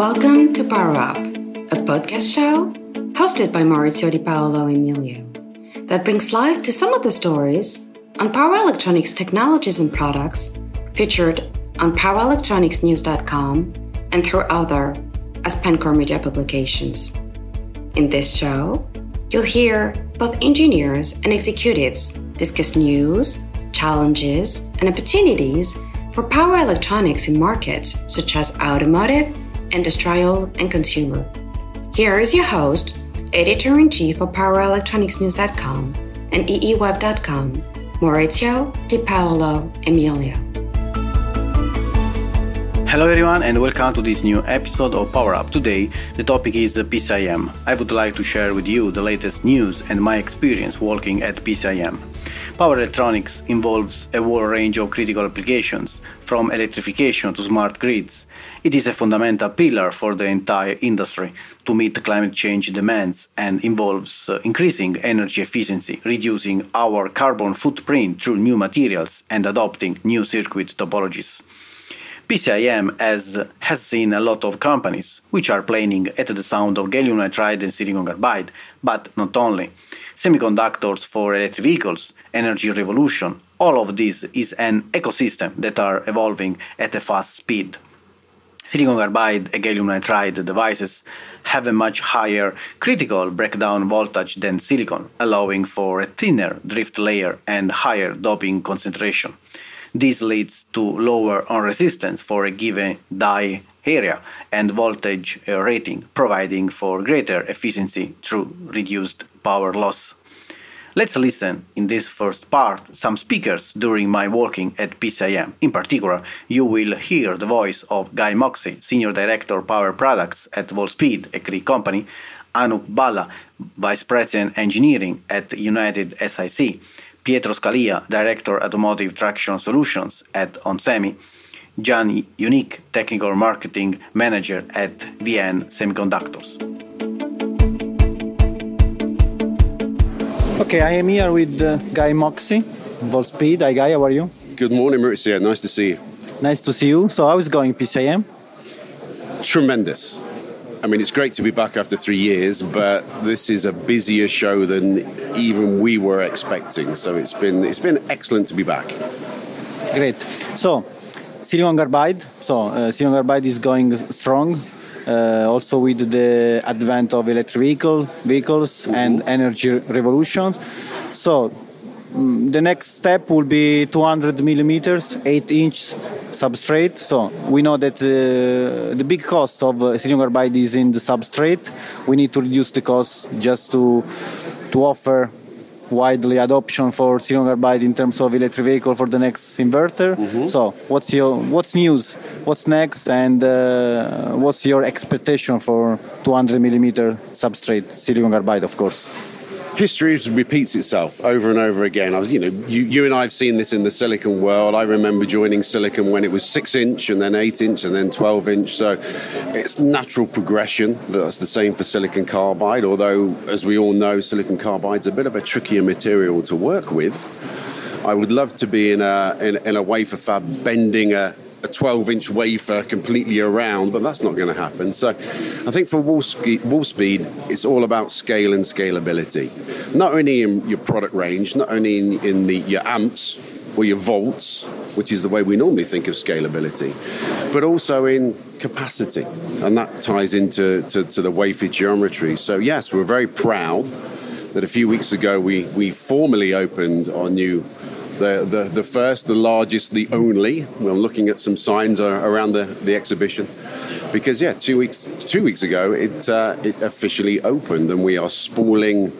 Welcome to Power Up, a podcast show hosted by Maurizio Di Paolo Emilio that brings life to some of the stories on power electronics technologies and products featured on powerelectronicsnews.com and through other AspenCore media publications. In this show, you'll hear both engineers and executives discuss news, challenges, and opportunities for power electronics in markets such as automotive, industrial, and consumer. Here is your host, editor in chief of PowerElectronicsNews.com and EEWeb.com, Maurizio Di Paolo Emilio. Hello everyone and welcome to this new episode of Power Up. Today the topic is PCIM. I would like to share with you the latest news and my experience working at PCIM. Power electronics involves a wide range of critical applications, from electrification to smart grids. It is a fundamental pillar for the entire industry to meet climate change demands and involves uh, increasing energy efficiency, reducing our carbon footprint through new materials, and adopting new circuit topologies. PCIM has, has seen a lot of companies which are playing at the sound of gallium nitride and silicon carbide, but not only. Semiconductors for electric vehicles, energy revolution, all of this is an ecosystem that are evolving at a fast speed. Silicon carbide and gallium nitride devices have a much higher critical breakdown voltage than silicon, allowing for a thinner drift layer and higher doping concentration. This leads to lower on resistance for a given die area and voltage uh, rating, providing for greater efficiency through reduced power loss. Let's listen in this first part some speakers during my working at PCIM. In particular, you will hear the voice of Guy Moxey, Senior Director Power Products at Wolfspeed, a Cree company, Anup Bhalla, Vice President Engineering at United SiC, Pietro Scalia, Director Automotive Traction Solutions at onsemi, Jan Unique, Technical Marketing Manager at WeEn Semiconductors. Okay, I am here with uh, Guy Moxey, Wolfspeed. Hi, Guy, how are you? Good morning, Maurizio. Nice to see you. Nice to see you. So, how is it going PCIM? Tremendous. I mean, it's great to be back after three years, but this is a busier show than even we were expecting. So it's been it's been excellent to be back. Great. So, silicon carbide. So, uh, silicon carbide is going strong. Uh, also with the advent of electric vehicle vehicles and energy revolution. So, mm, the next step will be 200 millimeters, 8 inch substrate. So we know that uh, the big cost of uh, silicon carbide is in the substrate. We need to reduce the cost just to to offer widely adoption for silicon carbide in terms of electric vehicle for the next inverter. Mm-hmm. So what's your what's news? What's next? And uh, what's your expectation for 200 millimeter substrate silicon carbide, of course? History repeats itself over and over again. I was, you know, you, you and I have seen this in the silicon world. I remember joining silicon when it was six inch and then eight inch and then 12 inch. So it's natural progression. That's the same for silicon carbide, although, as we all know, silicon carbide's a bit of a trickier material to work with. I would love to be in a, in, in a wafer fab bending a, a 12 inch wafer completely around, but that's not going to happen. So I think for Wolfspeed, it's all about scale and scalability. Not only in your product range, not only in, in the, your amps or your volts, which is the way we normally think of scalability, but also in capacity. And that ties into to, to the wafer geometry. So, yes, we're very proud that a few weeks ago we, we formally opened our new the, the, the first, the largest, the only. We're looking at some signs around the, the exhibition because yeah, two weeks two weeks ago it uh, it officially opened, and we are spooling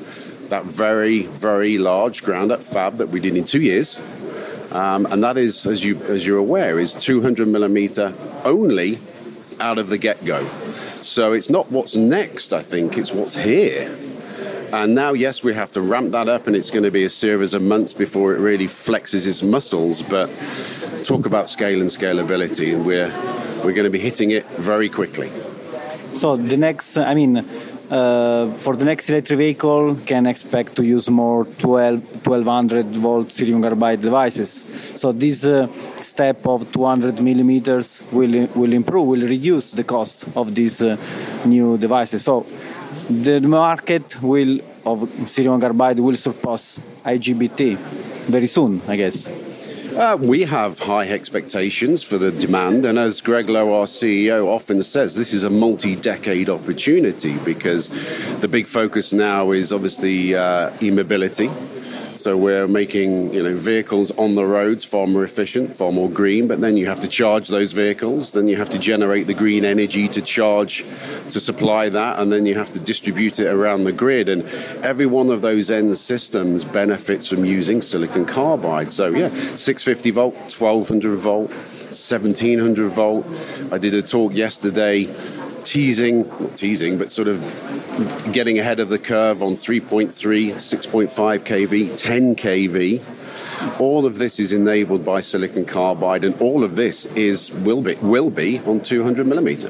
that very very large ground up fab that we did in two years. Um, and that is, as you as you're aware, is 200 millimeter only out of the get go. So it's not what's next. I think it's what's here. And now, yes, we have to ramp that up, and it's going to be a series of months before it really flexes its muscles. But talk about scale and scalability, and we're we're going to be hitting it very quickly. So the next, I mean, uh, for the next electric vehicle can expect to use more 12 1200 volt silicon carbide devices so this uh, step of 200 millimeters will will improve will reduce the cost of these uh, new devices so the market will of silicon carbide will surpass IGBT very soon i guess. Uh, we have high expectations for the demand, and as Gregg Lowe, our CEO, often says, this is a multi decade opportunity because the big focus now is obviously uh, e mobility so we're making you know vehicles on the roads far more efficient, far more green. But then you have to charge those vehicles. Then you have to generate the green energy to charge, to supply that, and then you have to distribute it around the grid. And every one of those end systems benefits from using silicon carbide. So yeah, 650 volt, 1200 volt. 1700 volt. I did a talk yesterday teasing, not teasing, but sort of getting ahead of the curve on 3.3, 6.5 kV, 10 kV. All of this is enabled by silicon carbide, and all of this is will be will be on 200 millimeter.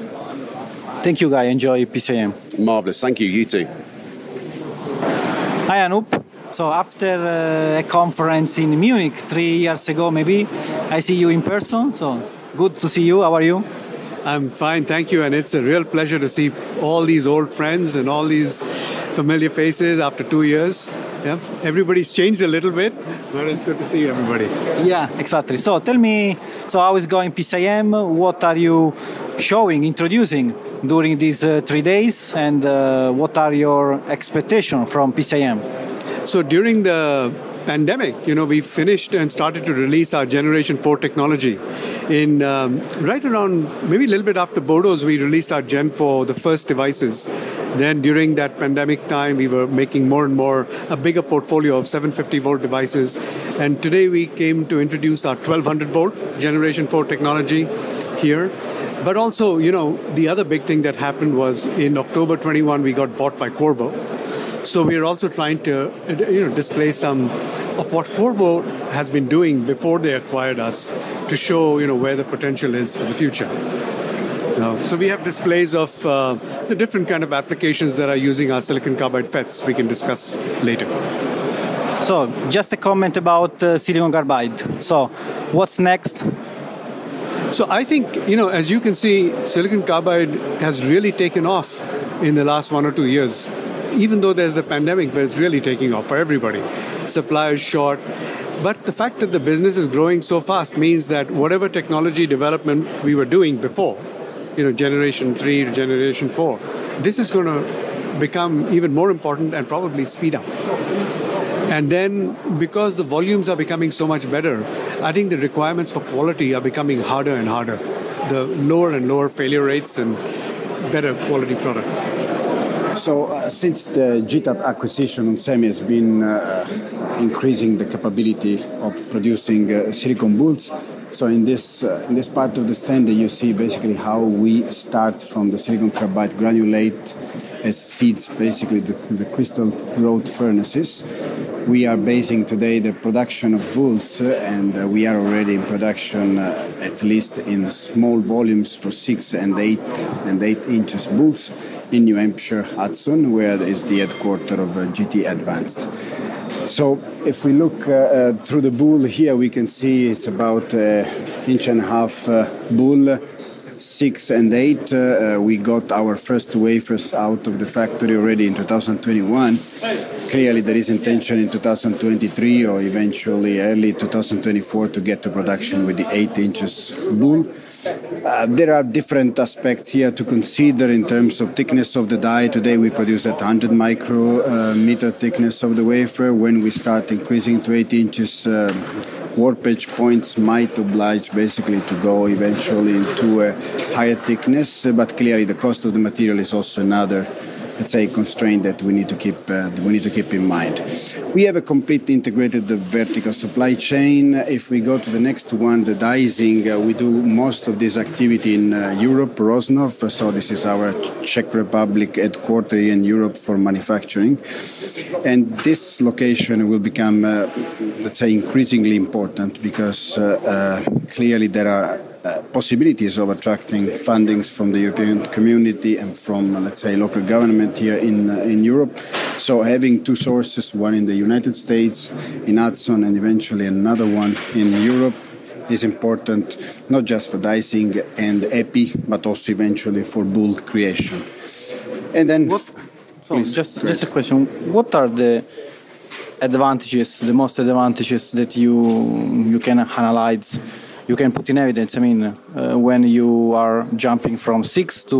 Thank you, Guy. Enjoy PCM. Marvelous. Thank you. You too. Hi, Anup. So after uh, a conference in Munich three years ago, maybe I see you in person. So good to see you. How are you? I'm fine, thank you. And it's a real pleasure to see all these old friends and all these familiar faces after two years. Yeah, everybody's changed a little bit, but it's good to see everybody. Yeah, exactly. So tell me, so how is going PCIM? What are you showing, introducing during these uh, three days, and uh, what are your expectations from PCIM? So during the pandemic, you know, we finished and started to release our Generation 4 technology. In um, right around maybe a little bit after Bordeaux, we released our Gen 4, the first devices. Then during that pandemic time, we were making more and more a bigger portfolio of 750 volt devices. And today we came to introduce our 1200 volt Generation 4 technology here. But also, you know, the other big thing that happened was in October 21, we got bought by Qorvo so we are also trying to you know, display some of what Qorvo has been doing before they acquired us to show you know, where the potential is for the future. so we have displays of uh, the different kind of applications that are using our silicon carbide FETs we can discuss later. So just a comment about uh, silicon carbide. So what's next? So I think, you know, as you can see, silicon carbide has really taken off in the last one or two years even though there's a pandemic, but it's really taking off for everybody. Supply is short. But the fact that the business is growing so fast means that whatever technology development we were doing before, you know, generation three to generation four, this is going to become even more important and probably speed up. And then, because the volumes are becoming so much better, I think the requirements for quality are becoming harder and harder. The lower and lower failure rates and better quality products. So uh, since the GTAT acquisition, SEMI has been uh, increasing the capability of producing uh, silicon boules. So in this uh, in this part of the stand, you see basically how we start from the silicon carbide granulate as seeds, basically the, the crystal growth furnaces. We are basing today the production of boules, uh, and uh, we are already in production at least in small volumes for six and eight and eight inches boules in New Hampshire, Hudson, where is the headquarters of uh, GT Advanced. So if we look uh, uh, through the boule here, we can see it's about an inch and a half uh, boule, six and eight. Uh, we got our first wafers out of the factory already in 2021. Clearly, there is intention in 2023 or eventually early 2024 to get to production with the eight inches boule. Uh, there are different aspects here to consider in terms of thickness of the die. Today we produce at 100 micrometer uh, thickness of the wafer. When we start increasing to 8 inches, uh, warpage points might oblige basically to go eventually into a higher thickness, but clearly the cost of the material is also another let's say constraint that we need to keep uh, we need to keep in mind. We have a completely integrated uh, vertical supply chain. If we go to the next one, the dicing, uh, we do most of this activity in uh, Europe, Rožnov. So this is our Czech Republic headquarters in Europe for manufacturing, and this location will become, uh, let's say, increasingly important because uh, clearly there are uh, possibilities of attracting fundings from the European community and from, uh, let's say, local government here in uh, in Europe. So having two sources, one in the United States, in Hudson, and eventually another one in Europe, is important not just for dicing and epi, but also eventually for boule creation. And then, what, so please, just just a question: What are the advantages, the most advantages that you you can analyze, you can put in evidence? I mean, uh, when you are jumping from six to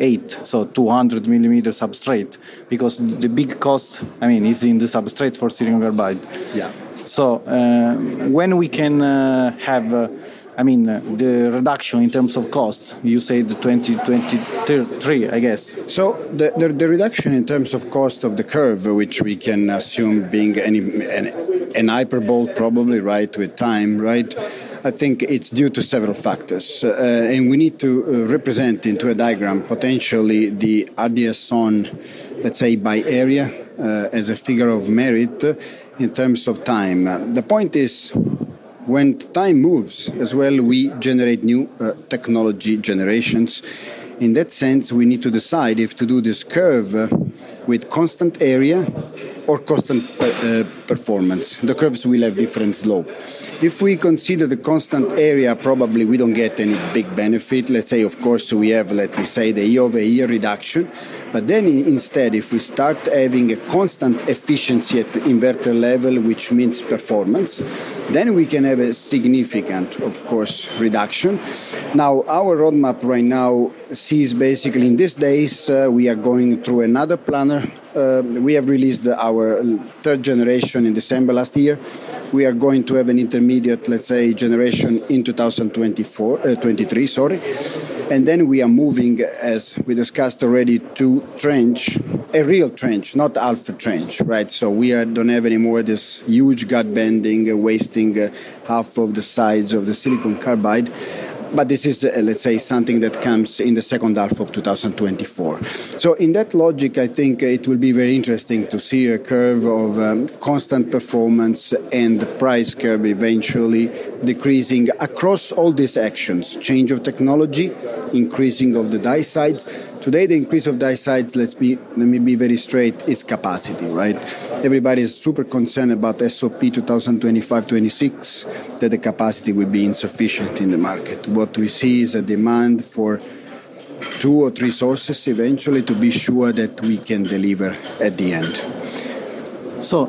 eight, so 200 millimeter substrate, because the big cost, I mean, is in the substrate for silicon carbide. Yeah. So uh, when we can uh, have uh, I mean, uh, the reduction in terms of costs, you say the 2023, I guess. So the, the, the, reduction in terms of cost of the curve, which we can assume being any, an, an hyperbole probably, right, with time, right? I think it's due to several factors. Uh, and we need to uh, represent into a diagram potentially the RDS-on, let's say, by area uh, as a figure of merit in terms of time. The point is, when time moves as well, we generate new uh, technology generations. In that sense, we need to decide if to do this curve uh, with constant area or constant uh, performance. The curves will have different slope. If we consider the constant area, probably we don't get any big benefit. Let's say, of course, we have, let me say, the year over year reduction. But then instead, if we start having a constant efficiency at inverter level, which means performance, then we can have a significant, of course, reduction. Now, our roadmap right now sees basically in these days, uh, we are going through another planar. Uh, we have released our third generation in December last year we are going to have an intermediate, let's say, generation in 2024, uh, 23, sorry. And then we are moving, as we discussed already, to trench, a real trench, not alpha trench, right? So we are, don't have anymore this huge gut bending, uh, wasting uh, half of the sides of the silicon carbide but this is, uh, let's say, something that comes in the second half of 2024. So, in that logic, I think it will be very interesting to see a curve of um, constant performance and the price curve eventually decreasing across all these actions change of technology, increasing of the die size Today, the increase of die size, let's be, let me be very straight, is capacity, right? Everybody is super concerned about SOP 2025-26, that the capacity will be insufficient in the market. What we see is a demand for two or three sources eventually to be sure that we can deliver at the end. So,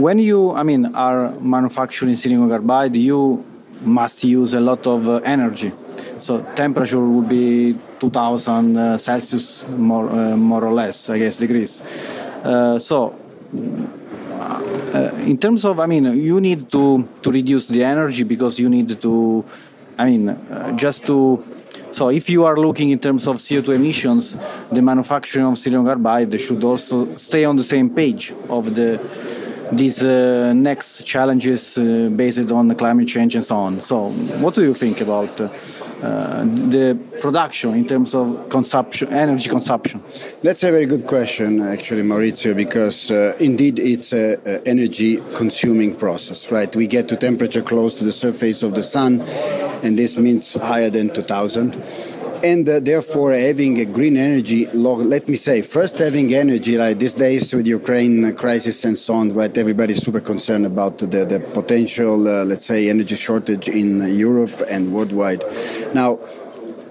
when you, I mean, are manufacturing silicon carbide, you must use a lot of uh, energy so temperature would be 2000 uh, Celsius more uh, more or less, I guess degrees. Uh, so uh, in terms of, I mean, you need to to reduce the energy because you need to, I mean, uh, just to. So if you are looking in terms of CO2 emissions, the manufacturing of silicon carbide should also stay on the same page of the these uh, next challenges uh, based on climate change and so on. So, what do you think about uh, uh, the production in terms of consumption, energy consumption? That's a very good question, actually, Maurizio, because uh, indeed it's an energy consuming process, right? We get to temperature close to the surface of the sun, and this means higher than 2000 and uh, therefore having a green energy log let me say first having energy like these days with ukraine crisis and so on right everybody's super concerned about the, the potential uh, let's say energy shortage in europe and worldwide. Now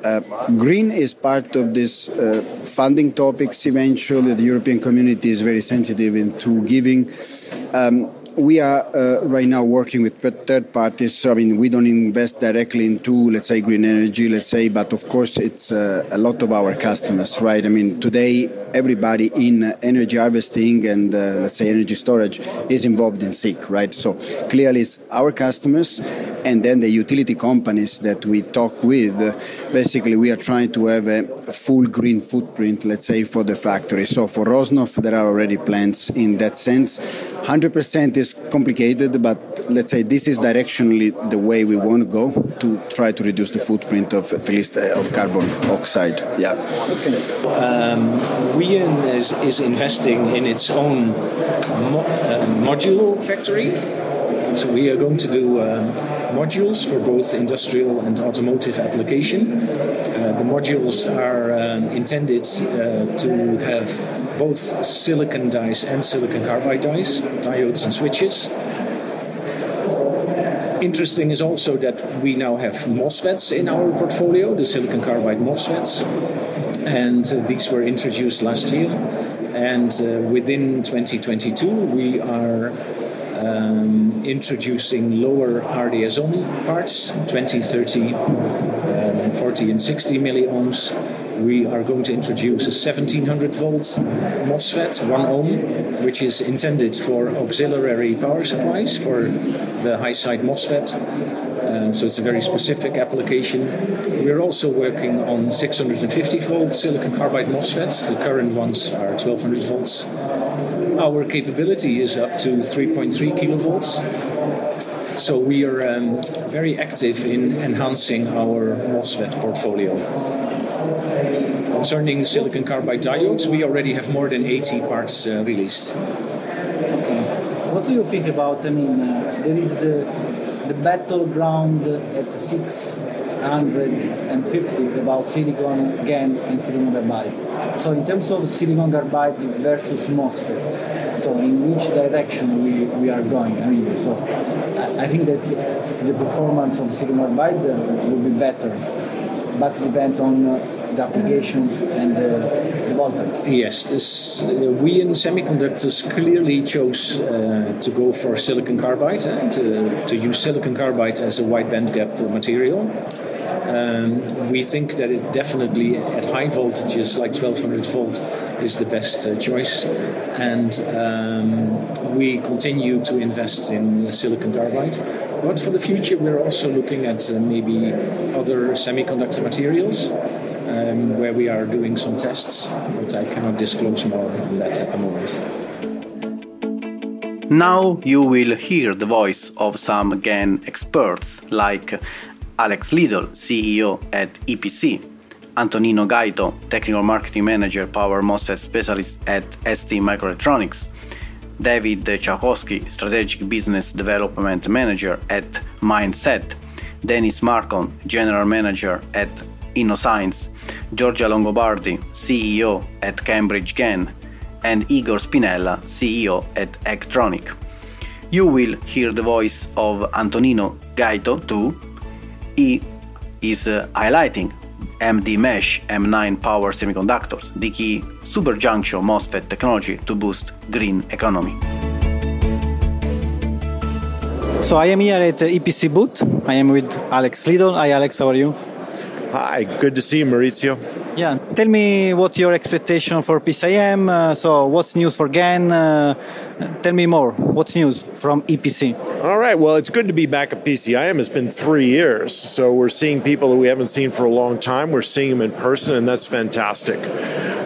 uh, green is part of this uh, funding topics eventually. The european community is very sensitive into giving um, we are uh, right now working with third parties. So, I mean, we don't invest directly into, let's say, green energy, let's say, but of course, it's uh, a lot of our customers, right? I mean, today, everybody in energy harvesting and, uh, let's say, energy storage is involved in SiC, right? So, clearly, it's our customers and then the utility companies that we talk with. basically, we are trying to have a full green footprint, let's say, for the factory. So, for Rožnov, there are already plans in that sense. 100% is complicated, but let's say this is directionally the way we want to go to try to reduce the footprint of at least uh, of carbon oxide. Yeah. Okay. Um, is, is investing in its own mo- uh, module factory. So we are going to do. Um, modules for both industrial and automotive application. Uh, the modules are um, intended uh, to have both silicon dies and silicon carbide dies, diodes and switches. Interesting is also that we now have MOSFETs in our portfolio, the silicon carbide MOSFETs, and uh, these were introduced last year. And uh, within 2022, we are um, introducing lower RDS-on parts, 20, 30, um, 40, and 60 milliohms. We are going to introduce a 1700 volt MOSFET, 1 ohm, which is intended for auxiliary power supplies for the high side MOSFET. Uh, so it's a very specific application. We're also working on 650 volt silicon carbide MOSFETs. The current ones are 1200 volts. Our capability is up to 3.3 kilovolts. So we are um, very active in enhancing our MOSFET portfolio. Concerning silicon carbide diodes, we already have more than 80 parts uh, released. Okay. What do you think about? I mean, uh, there is the the battleground at 650 about silicon GaN and silicon carbide. So in terms of silicon carbide versus MOSFET, so in which direction we, we are going? I mean, so I, I think that the performance of silicon carbide will be better, but depends on uh, the applications and the, voltage. Yes, this, uh, WeEn Semiconductors clearly chose uh, to go for silicon carbide and to, to use silicon carbide as a wide band gap material. Um, we think that it definitely at high voltages like 1200 volt is the best uh, choice and um, we continue to invest in uh, silicon carbide but for the future we're also looking at uh, maybe other semiconductor materials um, where we are doing some tests but i cannot disclose more on that at the moment. Now you will hear the voice of some GaN experts like Alex Lidow, CEO at EPC, Antonino Gaito, Technical Marketing Manager, Power MOSFET Specialist at ST Microelectronics, David Chakowski, Strategic Business Development Manager at MinDCet, Dennis Marcon, General Manager at InnoScience, Giorgia Longobardi, CEO at Cambridge GaN, and Igor Spinella, CEO at Eggtronic. You will hear the voice of Antonino Gaito too, he is uh, highlighting MD Mesh M9 power semiconductors, the key super junction MOSFET technology to boost green economy. So I am here at EPC booth. I am with Alex Lidow. Hi Alex, how are you? Hi, good to see you, Maurizio. Yeah, tell me what your expectation for PCIM. Uh, so, what's news for GaN? Uh, tell me more. What's news from EPC? All right. Well, it's good to be back at PCIM. It's been three years, so we're seeing people that we haven't seen for a long time. We're seeing them in person, and that's fantastic.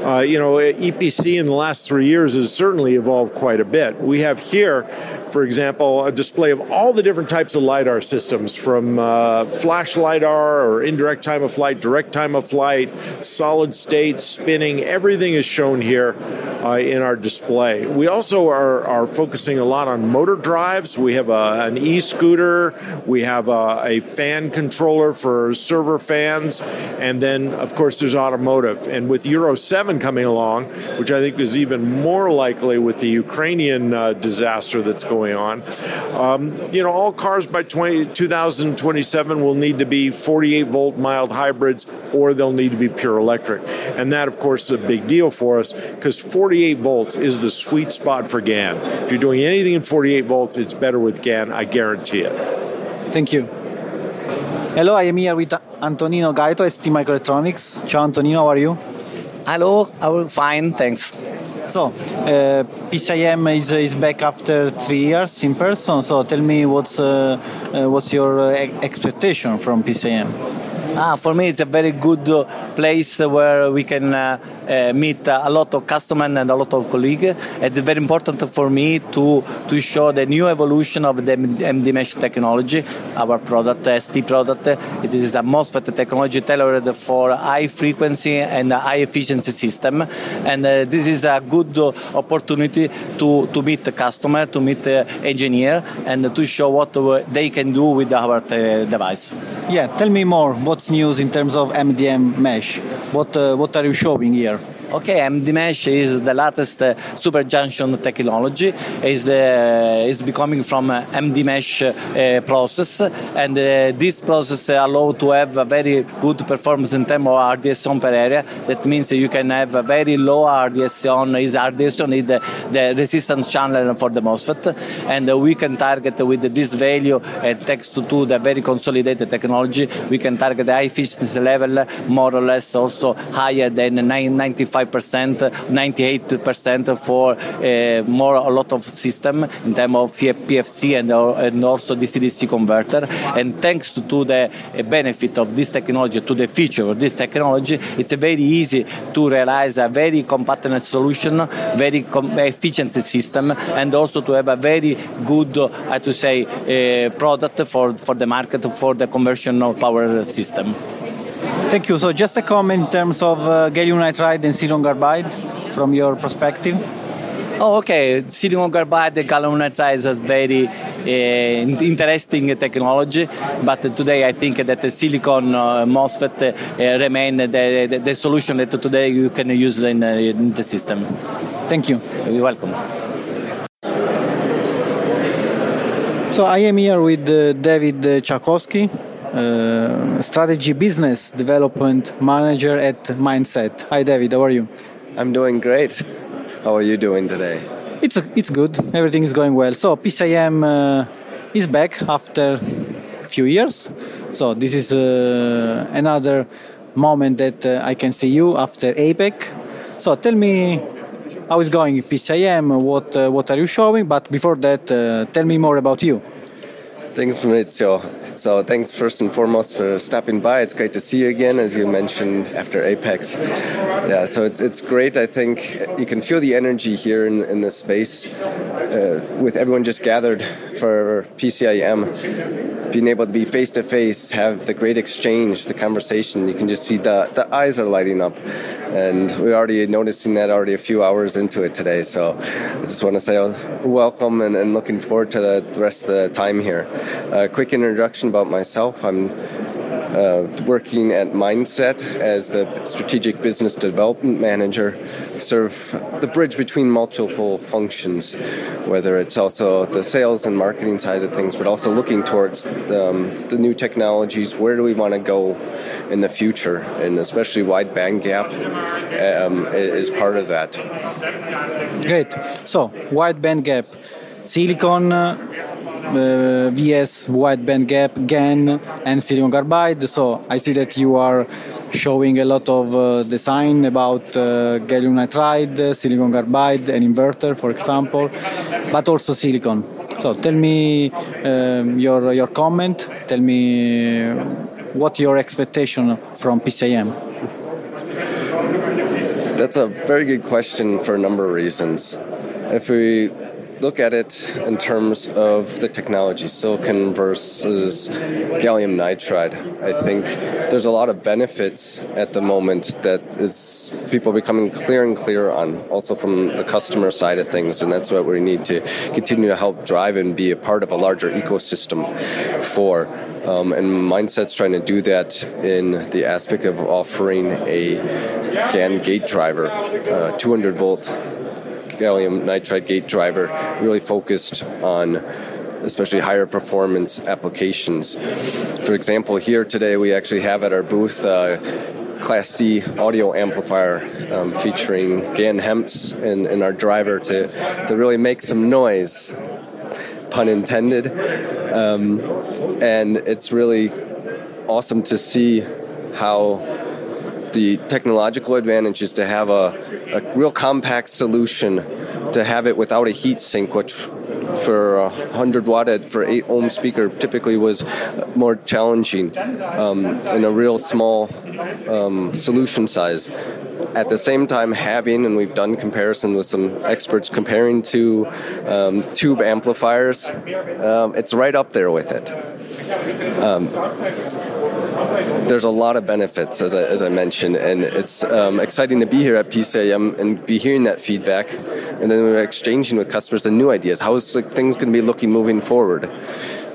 Uh, you know, EPC in the last three years has certainly evolved quite a bit. We have here, for example, a display of all the different types of LiDAR systems from uh, flash LiDAR or indirect time of flight, direct time of flight, solid state, spinning, everything is shown here uh, in our display. We also are, are focusing a lot on motor drives. We have a, an e scooter, we have a, a fan controller for server fans, and then, of course, there's automotive. And with Euro 7 coming along, which I think is even more likely with the Ukrainian uh, disaster that's going on, um, you know, all cars by 20, 2027 will need to be 48 volt mild hybrids or they'll need to be pure electric. And that, of course, is a big deal for us because 48 volts is the sweet spot for GaN. If you're doing anything in 48 volts, it's better with GaN, I guarantee it. Thank you. Hello, I am here with Antonino Gaito, ST Microelectronics. Ciao Antonino, how are you? Hello, I'm fine, thanks. So, uh, PCIM is, is back after three years in person. So, tell me what's uh, uh, what's your uh, expectation from PCIM? Ah, for me, it's a very good uh, place where we can uh, uh, meet a lot of customers and a lot of colleagues. It's very important for me to to show the new evolution of the MD Mesh technology, our product, ST product. It is a MOSFET technology tailored for high frequency and high efficiency system, and uh, this is a good opportunity to to meet the customer, to meet the engineer, and to show what they can do with our device. Yeah, tell me more. What's news in terms of MDM mesh? What uh, what are you showing here? Okay, MD Mesh is the latest uh, super junction technology. is uh, is becoming from uh, MD Mesh uh, process, and uh, this process allow to have a very good performance in terms of RDS on per area. That means you can have a very low RDS on is RDS on is the, the resistance channel for the MOSFET, and we can target with this value and thanks to, to the very consolidated technology, we can target the high efficiency level more or less also higher than 95 95%, 98% for uh, more a lot of system in terms of PFC and, and also DC-DC converter. And thanks to, the uh, benefit of this technology, to the feature of this technology, it's very easy to realize a very compactness solution, very com- efficient system, and also to have a very good, I to say, uh, product for, for the market for the conversion of power system. Thank you. So just a comment in terms of uh, gallium nitride and silicon carbide from your perspective. Oh, okay. Silicon carbide, gallium nitride is very uh, interesting technology, but today I think that the silicon uh, MOSFET uh, remain the, the, the, solution that today you can use in, uh, in the system. Thank you. You're welcome. So I am here with uh, David Czakowski, uh, strategy business development manager at MinDCet. Hi, David. How are you? I'm doing great. How are you doing today? It's it's good. Everything is going well. So PCIM uh, is back after a few years. So this is uh, another moment that uh, I can see you after APEC. So tell me how is going PCIM? What uh, what are you showing? But before that, uh, tell me more about you. Thanks, Maurizio. So thanks first and foremost for stopping by. It's great to see you again, as you mentioned after Apex. Yeah, so it's, it's great. I think you can feel the energy here in, in this space uh, with everyone just gathered for PCIM, being able to be face to face, have the great exchange, the conversation. You can just see the, the eyes are lighting up. And we're already noticing that already a few hours into it today. So I just want to say welcome and, and looking forward to the, the rest of the time here. A quick introduction about myself. I'm uh, working at MinDCet as the strategic business development manager, serve the bridge between multiple functions, whether it's also the sales and marketing side of things, but also looking towards the, um, the new technologies. Where do we want to go in the future? And especially wide band gap um, is part of that. Great. So, wide band gap. Silicon uh, VS wide band gap, GaN, and silicon carbide. So I see that you are showing a lot of uh, design about uh, gallium nitride, silicon carbide, and inverter, for example, but also silicon. So tell me um, your your comment. Tell me what your expectation from PCIM. That's a very good question for a number of reasons. If we look at it in terms of the technology, silicon versus gallium nitride, I think there's a lot of benefits at the moment that is people becoming clear and clear on, also from the customer side of things, and that's what we need to continue to help drive and be a part of a larger ecosystem for. Um, and MinDCet's trying to do that in the aspect of offering a GAN gate driver, uh, 200 volt gallium nitride gate driver, really focused on especially higher performance applications. For example, here today we actually have at our booth uh, Class D audio amplifier um, featuring GaN HEMTs in, in our driver to, to really make some noise, pun intended. Um, and it's really awesome to see how the technological advantage is to have a, a real compact solution, to have it without a heat sink, which for a 100 watt at, for 8 ohm speaker typically was more challenging um, in a real small um, solution size. At the same time, having, and we've done comparison with some experts comparing to um, tube amplifiers, um, it's right up there with it. Um, there's a lot of benefits, as I, as I mentioned, and it's um, exciting to be here at PCIM and be hearing that feedback, and then we're exchanging with customers the new ideas. How is like, things going to be looking moving forward?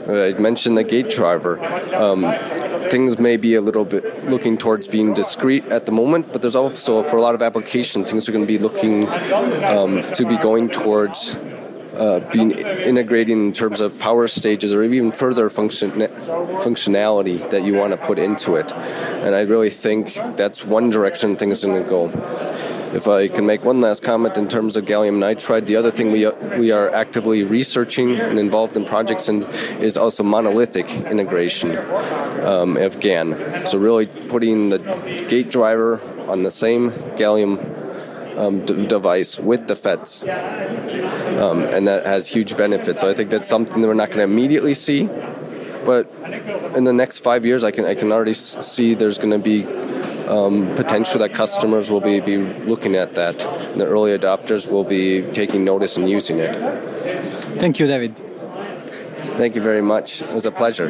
Uh, I mentioned the gate driver. Um, things may be a little bit looking towards being discrete at the moment, but there's also for a lot of application things are going to be looking um, to be going towards uh, being integrating in terms of power stages or even further function functionality that you want to put into it. And I really think that's one direction things are going to go. If I can make one last comment in terms of gallium nitride, the other thing we, we are actively researching and involved in projects in is also monolithic integration um, of GaN. So really putting the gate driver on the same gallium um, d- device with the FETs. Um, and that has huge benefits. So I think that's something that we're not going to immediately see, but in the next five years, I can I can already see there's going to be um, potential that customers will be, be looking at that. The early adopters will be taking notice and using it. Thank you, David. Thank you very much. It was a pleasure.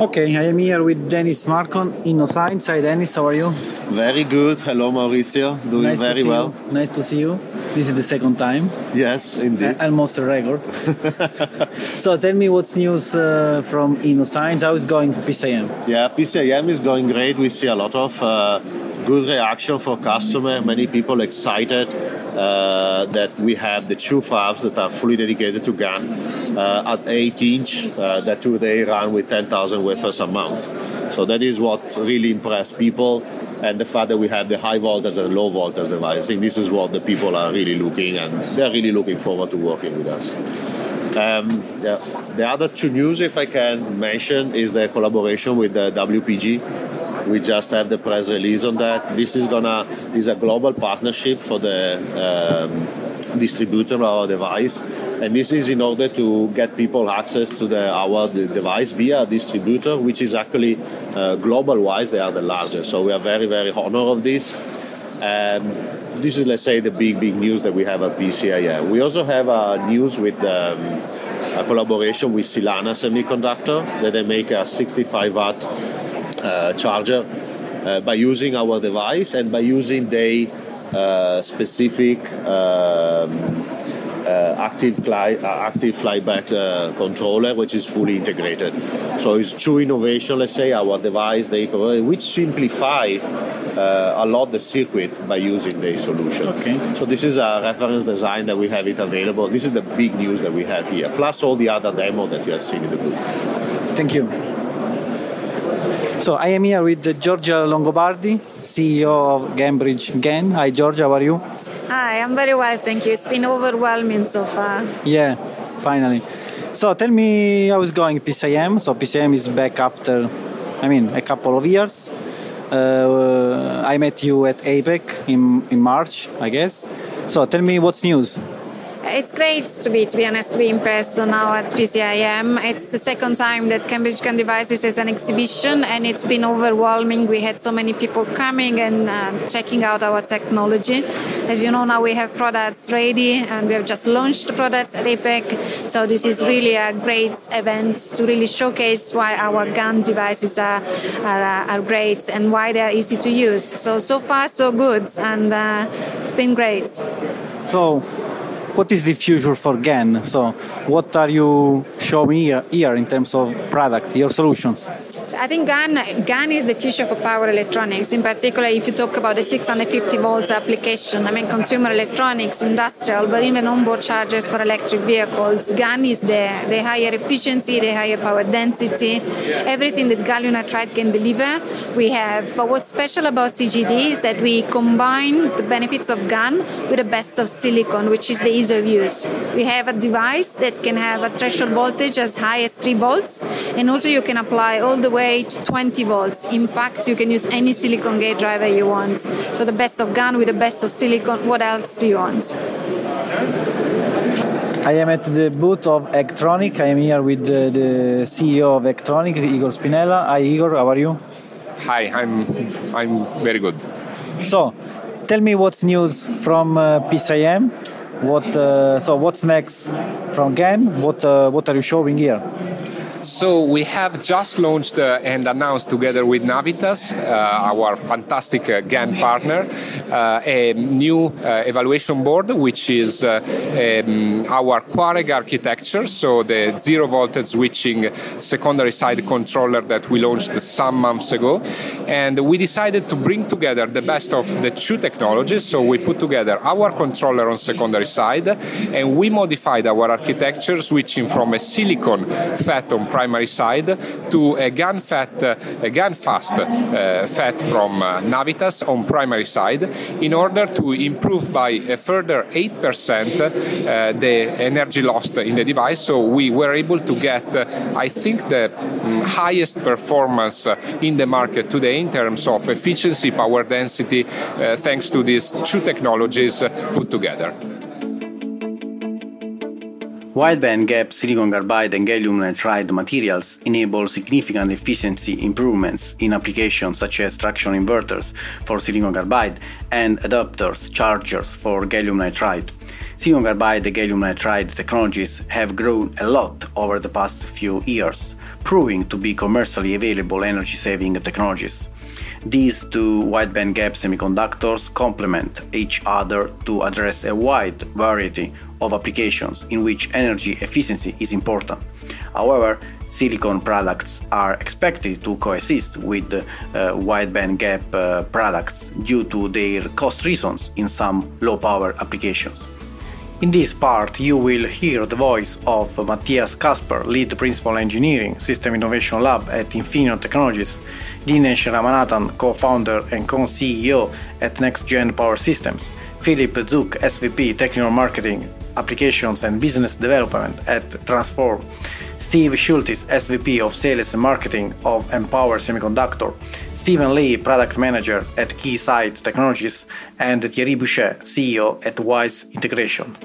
Okay, I am here with Dennis Marcon, InnoScience. Hi, Dennis, how are you? Very good. Hello, Mauricio. Doing nice very well. You. Nice to see you. This is the second time. Yes, indeed. Uh, almost a record. so tell me what's news uh, from InnoScience. How is going for PCIM? Yeah, PCIM is going great. We see a lot of uh, good reaction for customer. Many people excited uh, that we have the two fabs that are fully dedicated to GaN uh, at 8 inch uh, that today run with 10,000 wafers a month. So that is what really impressed people and the fact that we have the high voltage and low voltage device. I think this is what the people are really looking and they're really looking forward to working with us. Um. The other two news, if I can mention, is the collaboration with the WPG. We just have the press release on that. This is gonna is a global partnership for the um, distributor of our device, and this is in order to get people access to the our device via distributor, which is actually uh, global wise they are the largest. So we are very very honored of this. Um, this is, let's say, the big, big news that we have at PCIM. We also have a news with um, a collaboration with Silana Semiconductor that they make a 65 watt uh, charger uh, by using our device and by using the uh, specific um, uh, active, fly, uh, active flyback uh, controller, which is fully integrated. So it's true innovation, let's say, our device, they, which simplify a lot the circuit by using the solution. Okay. So this is a reference design that we have it available. This is the big news that we have here, plus all the other demo that you have seen in the booth. Thank you. So I am here with Giorgia Longobardi, CEO of Cambridge GaN. Hi, Georgia, how are you? Hi, I'm very well, thank you. It's been overwhelming so far. Yeah, finally. So tell me how is going PCM. So PCM is back after, I mean, a couple of years. Uh, I met you at APEC in, in March, I guess. So tell me what's news. It's great to be, to be honest, to be in person now at PCIM. It's the second time that Cambridge GaN Devices is an exhibition, and it's been overwhelming. We had so many people coming and uh, checking out our technology. As you know, now we have products ready, and we have just launched the products at APEC. So this is really a great event to really showcase why our GaN devices are, are, uh, are great and why they are easy to use. So so far so good, and uh, it's been great. So what is the future for GaN? So, what are you showing here, here in terms of product, your solutions? I think GaN, GaN is the future for power electronics. In particular, if you talk about the 650 volts application, I mean consumer electronics, industrial, but even onboard chargers for electric vehicles. GaN is there. The higher efficiency, the higher power density, everything that gallium nitride can deliver, we have. But what's special about CGD is that we combine the benefits of GaN with the best of silicon, which is the ease of use. We have a device that can have a threshold voltage as high as 3 volts, and also you can apply all the way way 20 volts. In fact, you can use any silicon gate driver you want. So the best of GaN with the best of silicon. What else do you want? I am at the booth of Eggtronic. I am here with the, the CEO of Eggtronic, Igor Spinella. Hi, Igor. How are you? Hi, I'm I'm very good. So, tell me what's news from uh, PCIM. What uh, so what's next from GAN? What uh, what are you showing here? So we have just launched uh, and announced together with Navitas, uh, our fantastic uh, GAN partner, uh, a new uh, evaluation board, which is uh, um, our QuarEdge architecture, so the zero voltage switching secondary side controller that we launched some months ago. And we decided to bring together the best of the two technologies. So we put together our controller on secondary side, and we modified our architecture, switching from a silicon FET on primary side to a GaN FET, uh, a GaN fast uh, FET from uh, Navitas on primary side in order to improve by a further 8% uh, the energy lost in the device. So we were able to get, I think, the um, highest performance in the market today in terms of efficiency, power density, thanks to these two technologies put together. Wideband gap silicon carbide and gallium nitride materials enable significant efficiency improvements in applications such as traction inverters for silicon carbide and adapters chargers for gallium nitride. Silicon carbide and gallium nitride technologies have grown a lot over the past few years, proving to be commercially available energy saving technologies. These two wideband gap semiconductors complement each other to address a wide variety of applications in which energy efficiency is important. However, silicon products are expected to coexist with uh, wideband gap uh, products due to their cost reasons in some low power applications. In this part, you will hear the voice of Matthias Kasper, lead principal engineering, System Innovation Lab at Infineon Technologies, Dinesh Ramanathan, co-founder and co-CEO at NexGen Power Systems, Philip Zuk, SVP Technical Marketing, Applications and Business Development at Transphorm, Steve Schultis, SVP of Sales and Marketing of Empower Semiconductor, Stephen Lee, Product Manager at Keysight Technologies, and Thierry Bouchet, CEO at Wise Integration.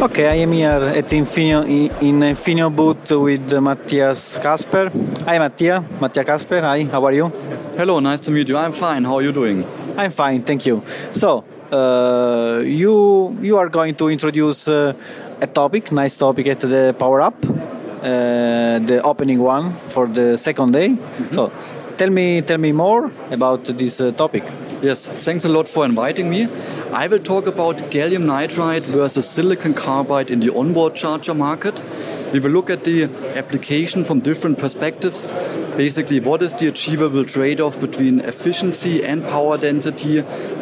Okay, I am here at Infineon, in Infineon booth with Matthias Kasper. Hi, Mattia. Mattia Kasper. Hi, how are you? Hello, nice to meet you. I'm fine. How are you doing? I'm fine, thank you. So, you you are going to introduce uh, a topic, nice topic at the Power Up, uh, the opening one for the second day. Mm-hmm. So, tell me tell me more about this uh, topic. Yes, thanks a lot for inviting me. I will talk about gallium nitride versus silicon carbide in the onboard charger market. We will look at the application from different perspectives. Basically, what is the achievable trade off between efficiency and power density?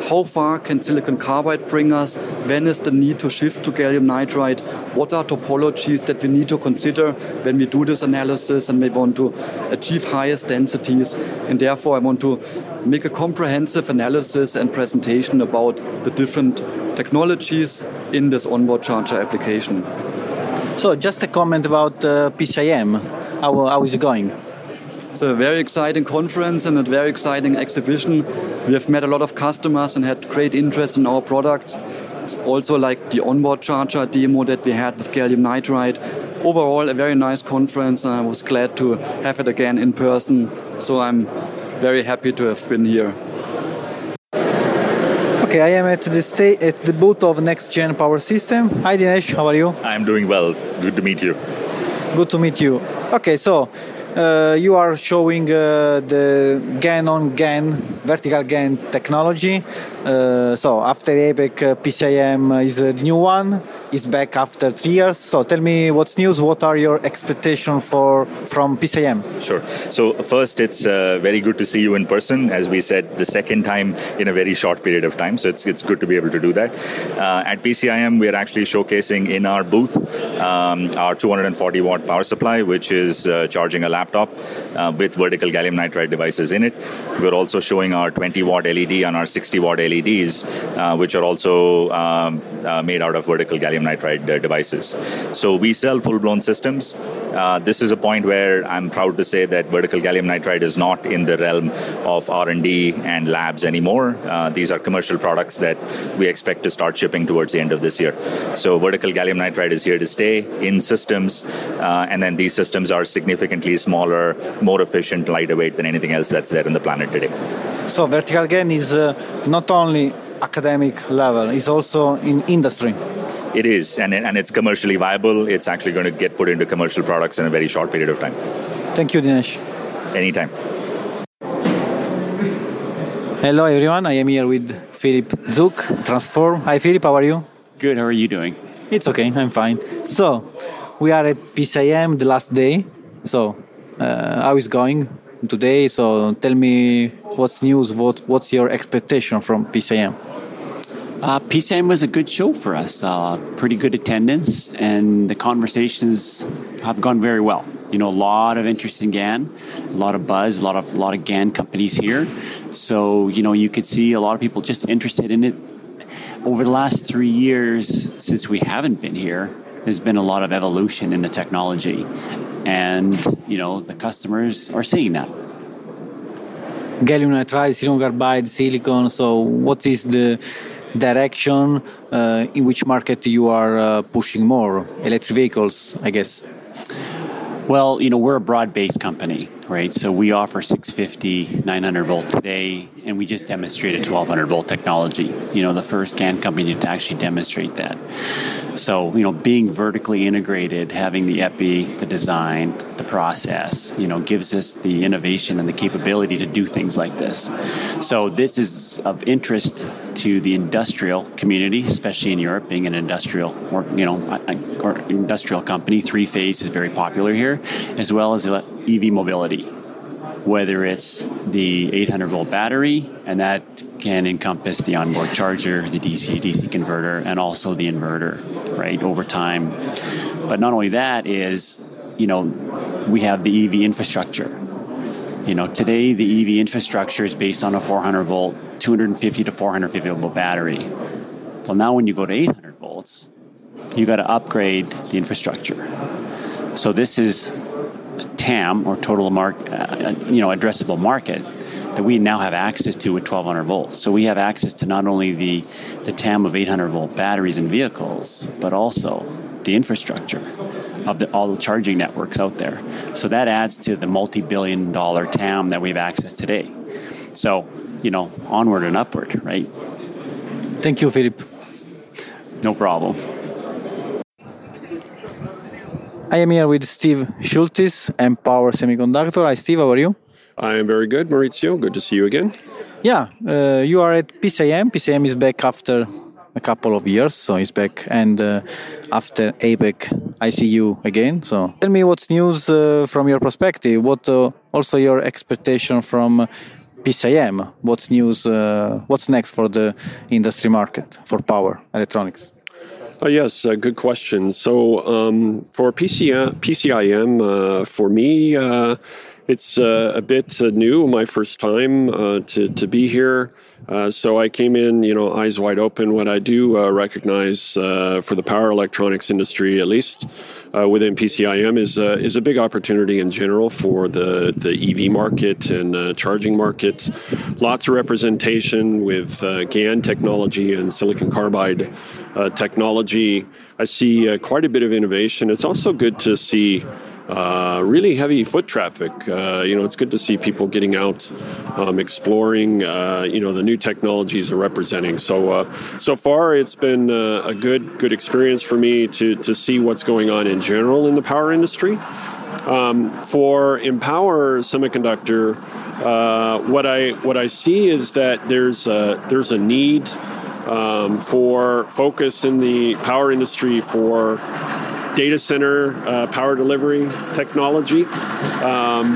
How far can silicon carbide bring us? When is the need to shift to gallium nitride? What are topologies that we need to consider when we do this analysis and we want to achieve highest densities? And therefore, I want to make a comprehensive analysis and presentation about the different technologies in this onboard charger application. So, just a comment about uh, PCIM. How, how is it going? It's a very exciting conference and a very exciting exhibition. We have met a lot of customers and had great interest in our products. Also like the onboard charger demo that we had with gallium nitride. Overall, a very nice conference. and I was glad to have it again in person. So I'm very happy to have been here. Okay, I am at the sta- at the booth of Next Gen Power System. Hi Dinesh, how are you? I'm doing well. Good to meet you. Good to meet you. Okay, so uh, you are showing uh, the GaN on GaN vertical GaN technology. Uh, so after APEC, uh, PCIM is a new one. It's back after three years. So tell me what's news. What are your expectations for from PCIM? Sure. So first, it's uh, very good to see you in person. As we said, the second time in a very short period of time. So it's it's good to be able to do that. Uh, at PCIM, we are actually showcasing in our booth um, our 240 watt power supply, which is charging a laptop uh, with vertical gallium nitride devices in it. We're also showing our 20 watt LED and our 60 watt LED LEDs, uh, which are also um, uh, made out of vertical gallium nitride uh, devices. So we sell full-blown systems. Uh, this is a point where I'm proud to say that vertical gallium nitride is not in the realm of R&D and labs anymore. Uh, these are commercial products that we expect to start shipping towards the end of this year. So vertical gallium nitride is here to stay in systems, and then these systems are significantly smaller, more efficient, lighter weight than anything else that's there on the planet today. So vertical GaN is uh, not only academic level, it's also in industry. It is, and, and it's commercially viable. It's actually going to get put into commercial products in a very short period of time. Thank you, Dinesh. Anytime. Hello, everyone. I am here with Philip Zuk, Transphorm. Hi, Philip. How are you? Good. How are you doing? It's okay. I'm fine. So, we are at PCIM the last day. So, uh, how is going today? So, tell me what's news. What What's your expectation from PCM? Uh, PCIM was a good show for us. Uh, pretty good attendance, and the conversations have gone very well. You know, a lot of interest in GAN, a lot of buzz, a lot of a lot of GAN companies here. So you know, you could see a lot of people just interested in it. Over the last three years, since we haven't been here, there's been a lot of evolution in the technology, and you know, the customers are seeing that gallium nitride, silicon carbide, silicon. So, what is the direction uh, in which market you are uh, pushing more? Electric vehicles, I guess. Well, you know, we're a broad based company, right? So we offer 650, 900 volt today, and we just demonstrated 1200 volt technology. You know, the first GaN company to actually demonstrate that. So, you know, being vertically integrated, having the EPI, the design, the process, you know, gives us the innovation and the capability to do things like this. So, this is of interest to the industrial community, especially in Europe, being an industrial or, you know, or industrial company. Three phase is very popular here, as well as EV mobility whether it's the 800 volt battery, and that can encompass the onboard charger, the DC DC converter, and also the inverter, right, over time. But not only that is, you know, we have the EV infrastructure. You know, today the EV infrastructure is based on a 400 volt, 250 to 450 volt battery. Well, now when you go to 800 volts, you got to upgrade the infrastructure. So this is TAM or total mark, uh, you know, addressable market that we now have access to with 1200 volts. So we have access to not only the, the TAM of 800 volt batteries and vehicles, but also the infrastructure of the, all the charging networks out there. So that adds to the multi-billion dollar TAM that we have access today. So, you know, onward and upward, right? Thank you, Philip. No problem. I am here with Steve Schultes, Empower Semiconductor. Hi, Steve. How are you? I am very good, Maurizio. Good to see you again. Yeah, uh, you are at PCIM. PCIM is back after a couple of years, so it's back. And uh, after APEC, I see you again. So tell me what's news uh, from your perspective. What uh, also your expectation from PCIM? What's news? Uh, what's next for the industry market for power electronics? Uh, yes, uh, good question. So um, for PCI, PCIM, uh, for me, uh, it's uh, a bit uh, new, my first time to, to be here. so I came in, you know, eyes wide open. What I do recognize for the power electronics industry, at least within PCIM, is is a big opportunity in general for the the EV market and charging market. Lots of representation with GaN technology and silicon carbide uh, technology. I see uh, quite a bit of innovation. It's also good to see uh, really heavy foot traffic. Uh, you know, it's good to see people getting out, um, exploring. Uh, you know, the new technologies are representing. So, uh, so far, it's been uh, a good good experience for me to to see what's going on in general in the power industry. Um, for Empower Semiconductor, uh, what I what I see is that there's a, there's a need um, for focus in the power industry for data center uh, power delivery technology. Um,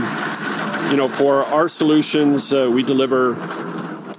you know, for our solutions, uh, we deliver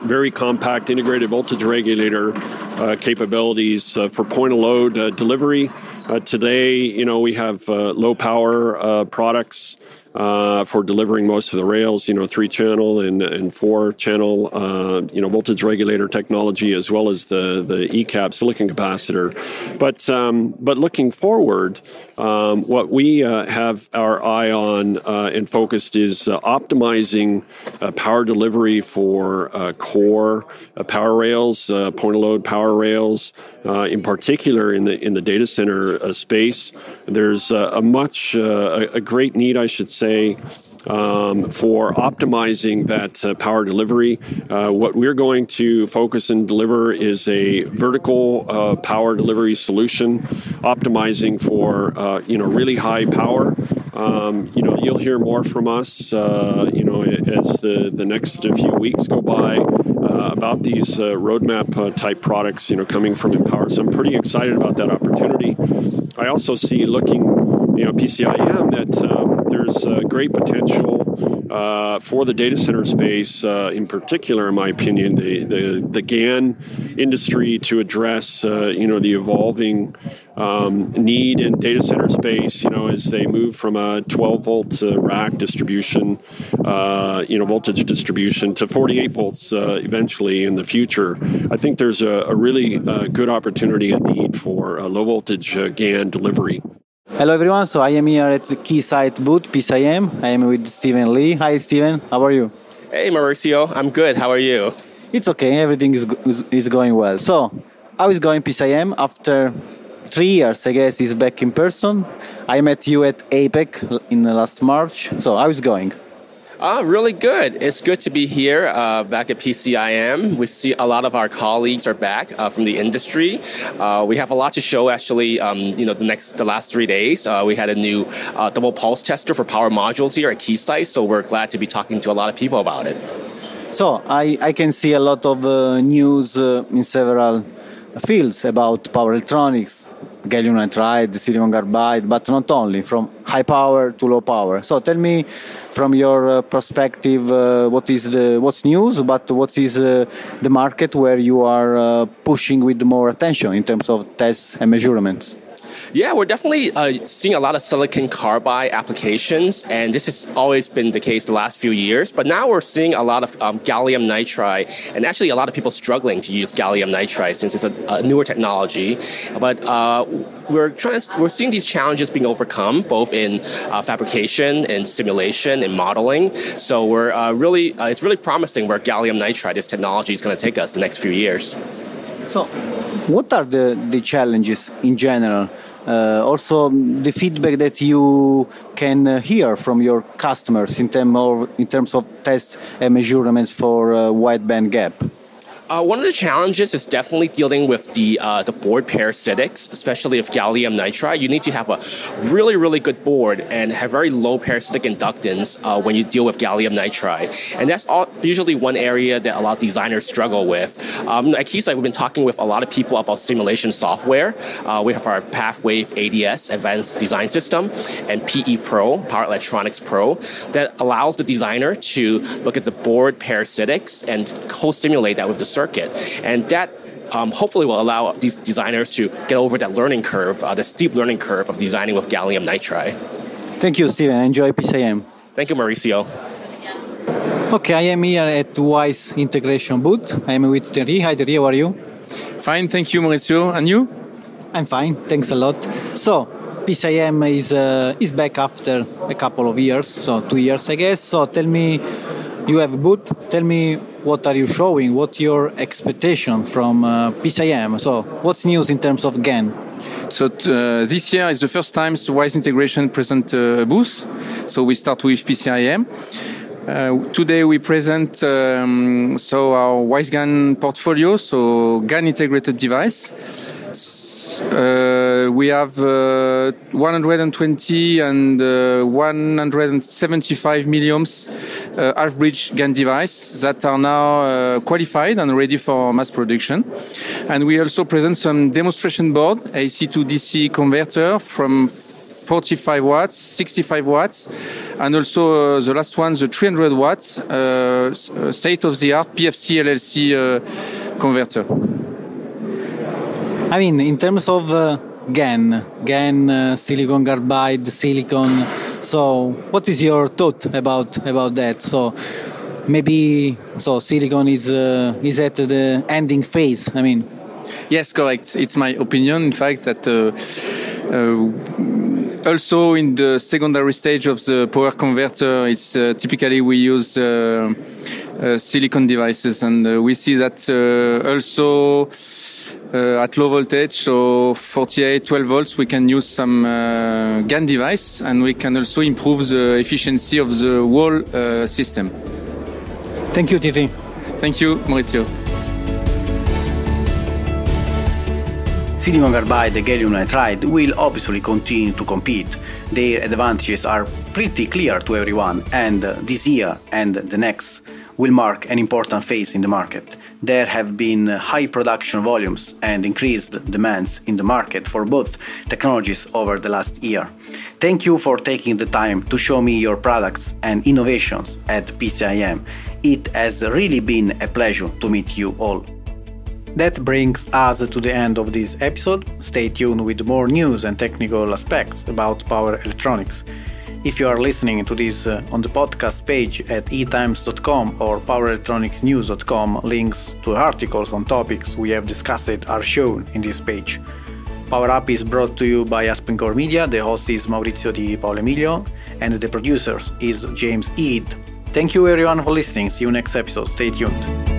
very compact integrated voltage regulator uh, capabilities uh, for point of load uh, delivery. Uh, today, you know, we have low power products uh, for delivering most of the rails, you know, three channel and, and four channel, uh, you know, voltage regulator technology, as well as the, the ECAP silicon capacitor. But, um, but looking forward, um, what we uh, have our eye on uh, and focused is uh, optimizing uh, power delivery for core power rails, point of load power rails, in particular in the in the data center space. There's a much a, a great need, I should say say, um, for optimizing that uh, power delivery. Uh, what we're going to focus and deliver is a vertical uh, power delivery solution, optimizing for uh, you know really high power. Um, you know, you'll hear more from us. Uh, you know, as the the next few weeks go by. Uh, about these roadmap type products, you know, coming from Empower, so I'm pretty excited about that opportunity. I also see looking, you know, PCIM that there's uh, great potential uh, for the data center space, uh, in particular, in my opinion, the, the, the GAN industry to address, uh, you know, the evolving um, need in data center space, you know, as they move from a 12 volt uh, rack distribution, uh, you know, voltage distribution to 48 volts eventually in the future. I think there's a, a really good opportunity and need for a low voltage GAN delivery. Hello everyone, so I am here at the Keysight booth, PCIM. I am with Stephen Lee. Hi Stephen, how are you? Hey Mauricio, I'm good. How are you? It's okay, everything is, is, is going well. So, how is going PCIM after three years, I guess, is back in person. I met you at APEC in the last March. So, how is going? Uh, really good. It's good to be here uh, back at PCIM. We see a lot of our colleagues are back uh, from the industry. Uh, we have a lot to show actually. Um, you know, the next the last three days, uh, we had a new uh, double pulse tester for power modules here at Keysight. So we're glad to be talking to a lot of people about it. So I, I can see a lot of news in several fields about power electronics, gallium nitride, silicon carbide, but not only, from high power to low power. So tell me, from your uh, perspective, uh, what is the what's news, but what is uh, the market where you are uh, pushing with more attention in terms of tests and measurements? Yeah, we're definitely uh, seeing a lot of silicon carbide applications, and this has always been the case the last few years. But now we're seeing a lot of um, gallium nitride, and actually a lot of people struggling to use gallium nitride since it's a, a newer technology. But uh, we're trying to, we're seeing these challenges being overcome both in uh, fabrication and simulation and modeling. So we're uh, really uh, it's really promising where gallium nitride, this technology, is going to take us the next few years. So, what are the, the challenges in general uh, also the feedback that you can uh, hear from your customers in, term of, in terms of tests and measurements for uh, wideband gap. Uh, one of the challenges is definitely dealing with the uh, the board parasitics, especially of gallium nitride. You need to have a really really good board and have very low parasitic inductance uh, when you deal with gallium nitride, and that's all, usually one area that a lot of designers struggle with. Um, at Keysight, we've been talking with a lot of people about simulation software. Uh, we have our PathWave ADS Advanced Design System and PE Pro Power Electronics Pro that allows the designer to look at the board parasitics and co-simulate that with the circuit. And that um, hopefully will allow these designers to get over that learning curve, uh, the steep learning curve of designing with gallium nitride. Thank you, Stephen. Enjoy PCIM. Thank you, Mauricio. Okay, I am here at WISE Integration booth. I am with Thierry. Hi, Thierry. How are you? Fine, thank you, Mauricio. And you? I'm fine. Thanks a lot. So, PCIM is uh, is back after a couple of years, so two years, I guess. So, tell me you have a booth. Tell me what are you showing? What your expectation from uh, PCIM? So, what's news in terms of GAN? So uh, this year is the first time WISE Integration present a booth. So we start with PCIM. Uh, today we present um, so our WISE-GAN portfolio, so GAN integrated device. Uh, we have uh, 120 and uh, 175 milliohms uh, half bridge GAN device that are now uh, qualified and ready for mass production. And we also present some demonstration board AC to DC converter from 45 watts, 65 watts, and also uh, the last one, the 300 watts uh, state of the art PFC LLC uh, converter. I mean, in terms of uh, GAN, GAN, uh, silicon carbide, silicon, So, what is your thought about about that? So, maybe so silicon is uh, is at the ending phase. I mean, yes, correct. It's my opinion. In fact, that. Uh, uh, also, in the secondary stage of the power converter, it's uh, typically we use silicon devices, and we see that also uh, at low voltage, so 48, 12 volts, we can use some GaN device, and we can also improve the efficiency of the whole system. Thank you, Thierry. Thank you, Maurizio. Silicon carbide and gallium nitride will obviously continue to compete. Their advantages are pretty clear to everyone, and this year and the next will mark an important phase in the market. There have been high production volumes and increased demands in the market for both technologies over the last year. Thank you for taking the time to show me your products and innovations at PCIM. It has really been a pleasure to meet you all. That brings us to the end of this episode. Stay tuned with more news and technical aspects about power electronics. If you are listening to this uh, on the podcast page at etimes.com or powerelectronicsnews.com, links to articles on topics we have discussed are shown in this page. Power Up is brought to you by AspenCore Media. The host is Maurizio Di Paolo Emilio, and the producer is James Ead. Thank you everyone for listening. See you next episode. Stay tuned.